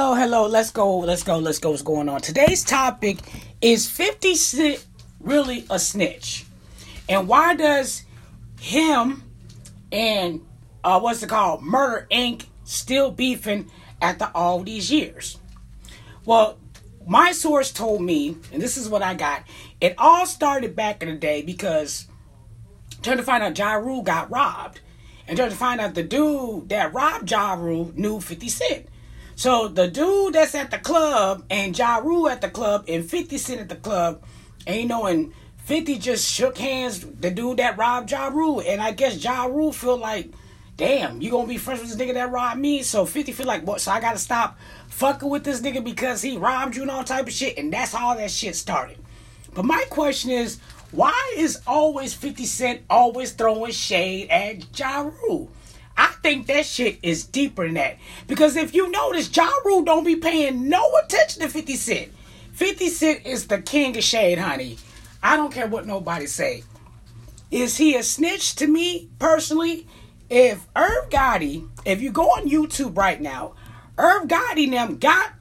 Hello, hello. Let's go. Let's go. Let's go. What's going on? Today's topic is 50 Cent really a snitch? And why does him and uh, what's it called? Murder Inc. still beefing after all these years? Well, my source told me, and this is what I got. It all started back in the day because turned to find out Ja Rule got robbed. And turned to find out the dude that robbed Ja Rule knew 50 Cent. So the dude that's at the club and Ja Rule at the club and 50 Cent at the club, and you know, and 50 just shook hands, the dude that robbed Ja Rule. And I guess Ja Rule feel like, damn, you gonna be friends with this nigga that robbed me? So 50 feel like, what? So I gotta stop fucking with this nigga because he robbed you and all type of shit. And that's how that shit started. But my question is, why is always 50 Cent always throwing shade at Ja Rule? I think that shit is deeper than that. Because if you notice, Ja Rule don't be paying no attention to 50 Cent. 50 Cent is the king of shade, honey. I don't care what nobody say. Is he a snitch to me personally? If Irv Gotti, if you go on YouTube right now, Irv Gotti them got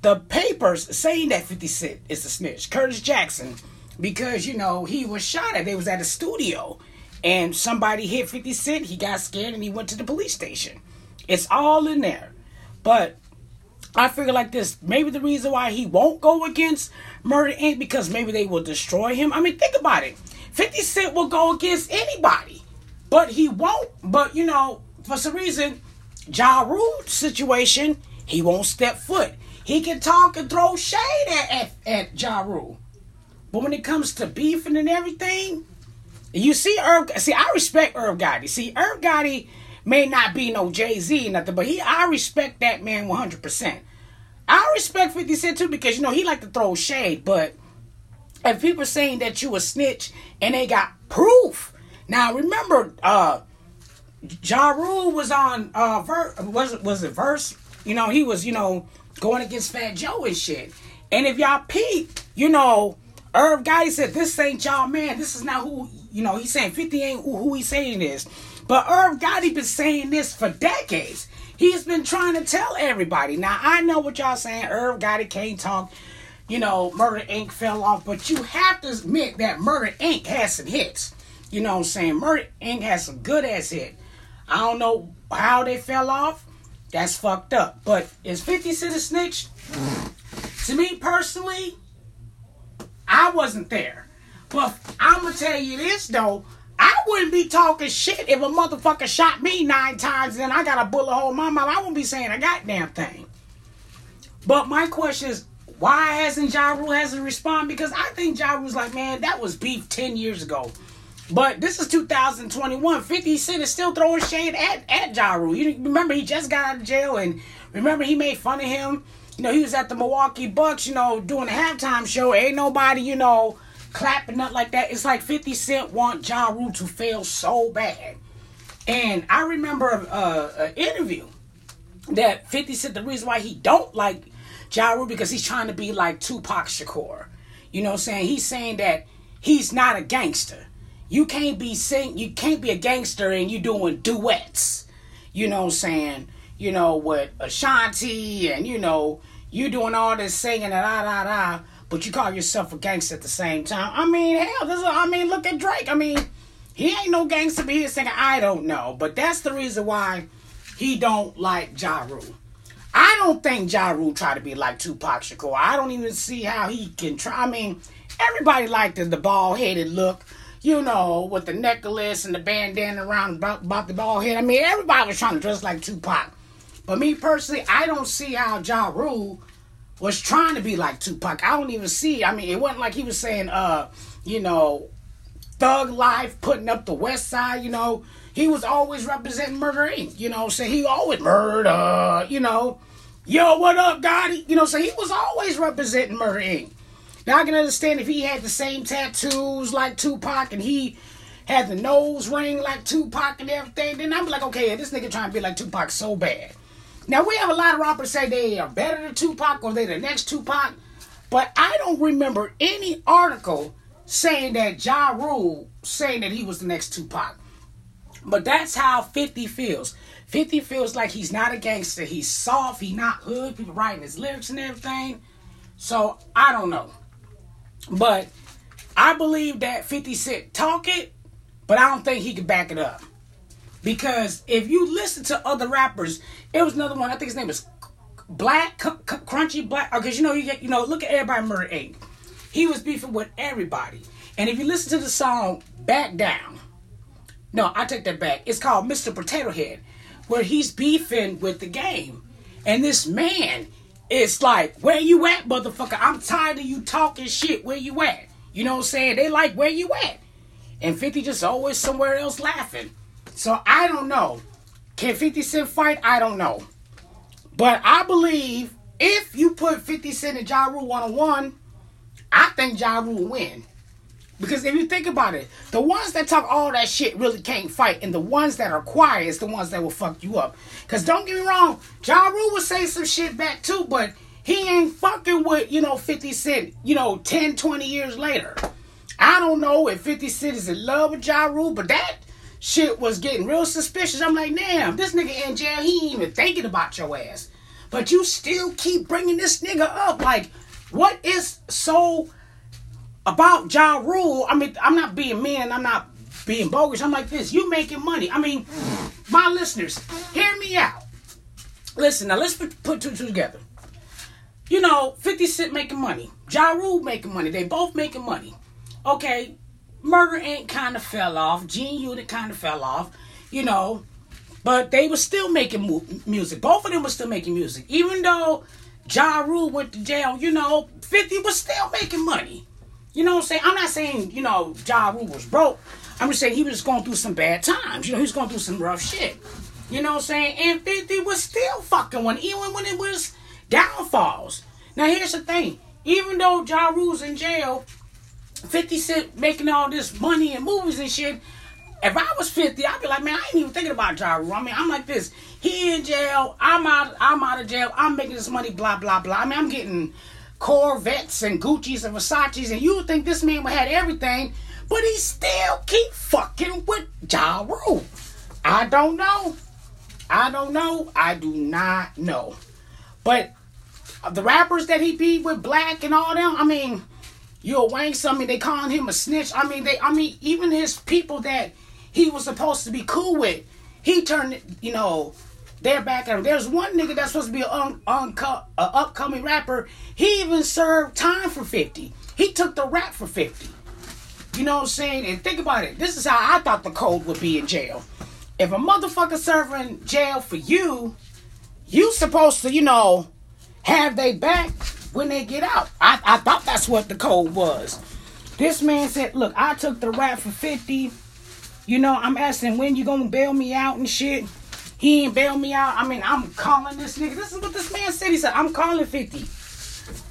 the papers saying that 50 Cent is a snitch. Curtis Jackson because you know he was shot at. They was at a studio, and somebody hit Fifty Cent. He got scared and he went to the police station. It's all in there, but I figure like this. Maybe the reason why he won't go against Murder Inc. because maybe they will destroy him. I mean, think about it. Fifty Cent will go against anybody, but he won't. But you know, for some reason, Ja Rule situation, he won't step foot. He can talk and throw shade at, at, at Ja Rule. But when it comes to beefing and everything, you see Irv. See, I respect Irv Gotti. See, Irv Gotti may not be no Jay Z nothing, but he, I respect that man one hundred percent. I respect Fifty Cent too because you know he like to throw shade, but if people saying that you a snitch and they got proof, now remember, uh, Ja Rule was on uh, ver- was was it verse? You know he was you know going against Fat Joe and shit. And if y'all peep, you know Irv Gotti said, This ain't y'all man. This is not who, you know, he's saying 50 ain't who, he's saying is. But Irv Gotti been saying this for decades. He's been trying to tell everybody. Now, I know what y'all saying. Irv Gotti can't talk. You know, Murder Inc. fell off. But you have to admit that Murder Inc. has some hits. You know what I'm saying? Murder Inc. has some good ass hit. I don't know how they fell off. That's fucked up. But is 50 Cent a snitch? to me personally, I wasn't there. But I'm gonna tell you this though. I wouldn't be talking shit if a motherfucker shot me nine times and I got a bullet hole in my mouth. I wouldn't be saying a goddamn thing. But my question is, why hasn't Ja Rule hasn't responded? Because I think Ja Rule's like, man, that was beef 10 years ago. But this is 2021. 50 Cent is still throwing shade at, at Ja Rule. You remember he just got out of jail and remember he made fun of him you know, he was at the Milwaukee Bucks, you know, doing a halftime show. Ain't nobody, you know, clapping up like that. It's like 50 Cent want Ja Rule to fail so bad. And I remember uh, an interview that 50 Cent, the reason why he don't like Ja Rule because he's trying to be like Tupac Shakur. You know what I'm saying? He's saying that he's not a gangster. You can't be sing you can't be a gangster and you doing duets. You know what I'm saying? you know, with Ashanti and, you know, you doing all this singing and da da da, but you call yourself a gangster at the same time. I mean, hell, this is, I mean, look at Drake. I mean, he ain't no gangster, but he's singing, I don't know. But that's the reason why he don't like Ja Rule. I don't think Ja Rule try to be like Tupac Shakur. I don't even see how he can try. I mean, everybody liked the, the bald headed look, you know, with the necklace and the bandana around about, about the bald head. I mean, everybody was trying to dress like Tupac. But me personally, I don't see how Ja Rule was trying to be like Tupac. I don't even see. I mean, it wasn't like he was saying, uh, you know, thug life, putting up the West Side. You know, he was always representing Murder Inc. You know, so he always murder. You know, yo, what up, Gotti? You know, so he was always representing Murder Inc. Now I can understand if he had the same tattoos like Tupac and he had the nose ring like Tupac and everything, then I'm like, okay, this nigga trying to be like Tupac so bad. Now we have a lot of rappers say they are better than Tupac or they the next Tupac, but I don't remember any article saying that Ja Rule saying that he was the next Tupac. But that's how 50 feels. 50 feels like he's not a gangster. He's soft. He not hood. People writing his lyrics and everything. So I don't know. But I believe that 50 Cent talk it, but I don't think he can back it up. Because if you listen to other rappers, it was another one. I think his name was Black C- C- Crunchy Black. Oh, because you know you get you know look at everybody Murder Inc. He was beefing with everybody. And if you listen to the song Back Down, no, I take that back. It's called Mr. Potato Head, where he's beefing with the game. And this man is like, Where you at, motherfucker? I'm tired of you talking shit. Where you at? You know what I'm saying? They like, Where you at? And 50 just always somewhere else laughing. So I don't know. Can 50 Cent fight? I don't know. But I believe if you put 50 Cent and Ja Rule one on one, I think Ja Rule will win. Because if you think about it, the ones that talk all that shit really can't fight, and the ones that are quiet is the ones that will fuck you up. Because don't get me wrong, Ja Rule will say some shit back too, but he ain't fucking with, you know, 50 Cent, you know, 10, 20 years later. I don't know if 50 Cent is in love with Ja Rule, but that shit was getting real suspicious. I'm like, damn, this nigga in jail, he ain't even thinking about your ass. But you still keep bringing this nigga up. Like, what is so about Ja Rule? I mean, I'm not being mean, I'm not being bogus. I'm like this. You making money. I mean, my listeners, hear me out. Listen, now let's put, two two together. You know, 50 Cent making money. Ja Rule making money. They both making money. Okay, Murder Inc. kind of fell off. G Unit kind of fell off. You know, but they were still making mu- music. Both of them were still making music. Even though Ja Rule went to jail, you know, 50 was still making money. You know what I'm saying? I'm not saying, you know, Ja Rule was broke. I'm just saying he was going through some bad times. You know, he was going through some rough shit. You know what I'm saying? And 50 was still fucking one, even when it was downfalls. Now, here's the thing. Even though Ja Rule's in jail, 50 Cent making all this money and movies and shit, if I was 50, I'd be like, man, I ain't even thinking about Ja Rule. I mean, I'm like this. He in jail. I'm out. I'm out of jail. I'm making this money. Blah blah blah. I mean, I'm getting Corvettes and Gucci's and Versace's, and you would think this man would have everything, but he still keep fucking with Ja Rule. I don't know. I don't know. I do not know. But the rappers that he beat with Black and all them, I mean, you a Wayne something. They calling him a snitch. I mean, they. I mean, even his people that he was supposed to be cool with, he turned. You know, they're back at him. There's one nigga that's supposed to be an un, un, a upcoming rapper. He even served time for fifty. He took the rap for fifty. You know what I'm saying? And think about it. This is how I thought the code would be in jail. If a motherfucker serving jail for you, you supposed to, you know, have they back when they get out. I, I thought that's what the code was. This man said, look, I took the rap for 50. You know, I'm asking when you gonna bail me out and shit. He ain't bail me out. I mean, I'm calling this nigga. This is what this man said. He said, I'm calling 50.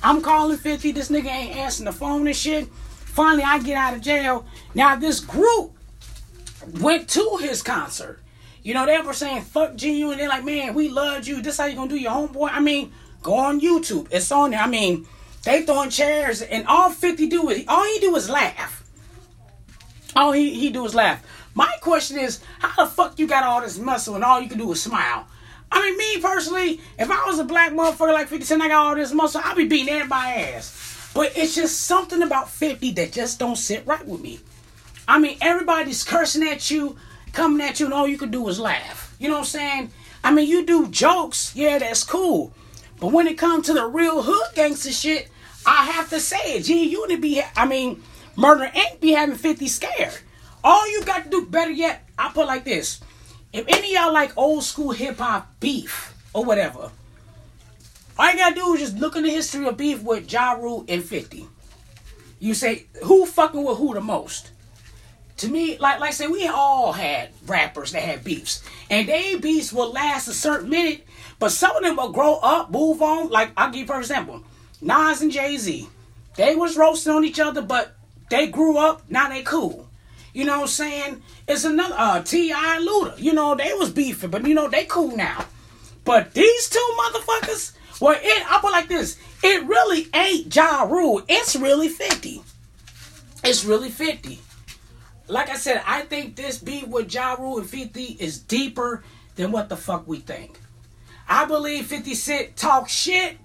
I'm calling 50. This nigga ain't answering the phone and shit. Finally, I get out of jail. Now, this group went to his concert. You know, they were saying, fuck G.U. And they're like, man, we loved you. This how you gonna do your homeboy? I mean, go on YouTube. It's on there. I mean, they throwing chairs and all 50 do is, all he do is laugh. All he, he do is laugh. My question is, how the fuck you got all this muscle and all you can do is smile? I mean, me personally, if I was a black motherfucker like 50 Cent, I got all this muscle, I'd be beating everybody's ass. But it's just something about 50 that just don't sit right with me. I mean, everybody's cursing at you, coming at you, and all you can do is laugh. You know what I'm saying? I mean, you do jokes, yeah, that's cool. But when it comes to the real hood gangster shit, I have to say it. G Unit be, I mean, Murder Inc. be having 50 scared. All you got to do, better yet, I put like this. If any y'all like old school hip hop beef or whatever, all you gotta do is just look in the history of beef with Ja Rule and 50. You say, who fucking with who the most? To me, like like I said, we all had rappers that had beefs. And they beefs will last a certain minute, but some of them will grow up, move on. Like I'll give you for example. Nas and Jay-Z. They was roasting on each other, but they grew up, now they cool. You know what I'm saying? It's another uh T.I. Luda. You know, they was beefing, but you know, they cool now. But these two motherfuckers, well, it I put like this. It really ain't Ja Rule. It's really 50. It's really 50. Like I said, I think this beef with Ja Rule and 50 is deeper than what the fuck we think. I believe 50 Cent talk shit,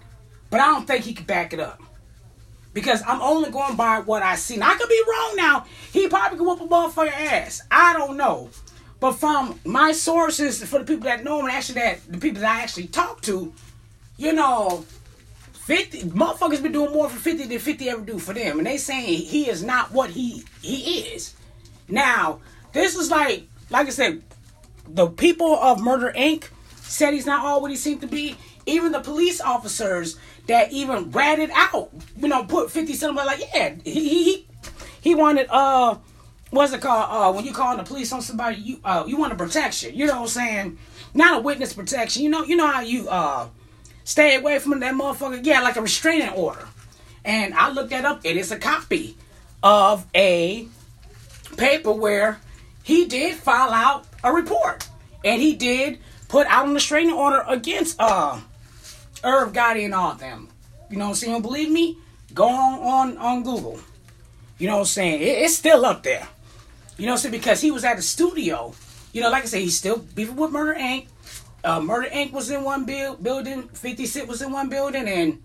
but I don't think he can back it up. Because I'm only going by what I see. Now, I could be wrong now. He probably could whoop a motherfucker ass. I don't know. But from my sources, for the people that know him, actually that the people that I actually talk to, you know, 50 motherfuckers been doing more for 50 than 50 ever do for them. And they saying he is not what he he is. Now, this is like like I said, the people of Murder Inc. said he's not all what he seemed to be. Even the police officers that even ratted out, you know, put 50 Cent like, yeah, he he he wanted uh what's it called? Uh when you call the police on somebody, you uh you want a protection. You know what I'm saying? Not a witness protection. You know, you know how you uh Stay away from that motherfucker. Yeah, like a restraining order. And I looked that up. It is a copy of a paper where he did file out a report. And he did put out an restraining order against uh Irv Gotti and all of them. You know what I'm saying? Believe me? Go on on, on Google. You know what I'm saying? It, it's still up there. You know what I'm saying? Because he was at a studio. You know, like I said, he's still beefing with Murder Inc. Uh, Murder Inc. was in one build, building. 50 Cent was in one building, and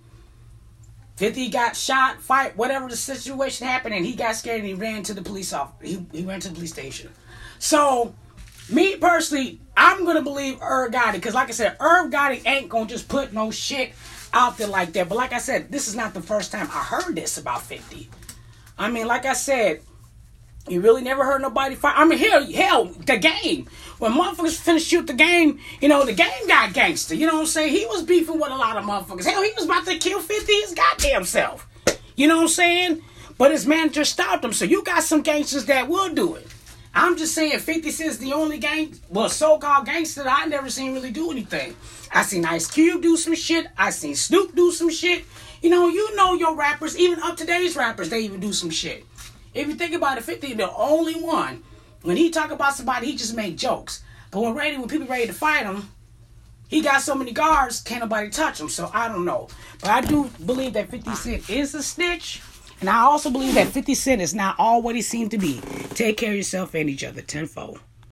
50 got shot, fight, whatever the situation happened, and he got scared and he ran to the police office. He, he ran to the police station. So, me personally, I'm gonna believe Irv Gotti because, like I said, Irv Gotti ain't gonna just put no shit out there like that. But like I said, this is not the first time I heard this about 50. I mean, like I said, you really never heard nobody fight. I mean, hell, hell, the game. When motherfuckers finished shoot the game, you know, the game got gangster. You know what I'm saying? He was beefing with a lot of motherfuckers. Hell, he was about to kill 50 his goddamn self. You know what I'm saying? But his manager stopped him. So you got some gangsters that will do it. I'm just saying 50 Cent's the only gang, well, so-called gangster that I never seen really do anything. I seen Ice Cube do some shit. I seen Snoop do some shit. You know, you know your rappers, even up today's rappers, they even do some shit. If you think about it, 50 the only one. When he talk about somebody, he just make jokes. But when ready, when people ready to fight him, he got so many guards, can't nobody touch him. So I don't know. But I do believe that 50 Cent is a snitch. And I also believe that 50 Cent is not all what he seemed to be. Take care of yourself and each other tenfold.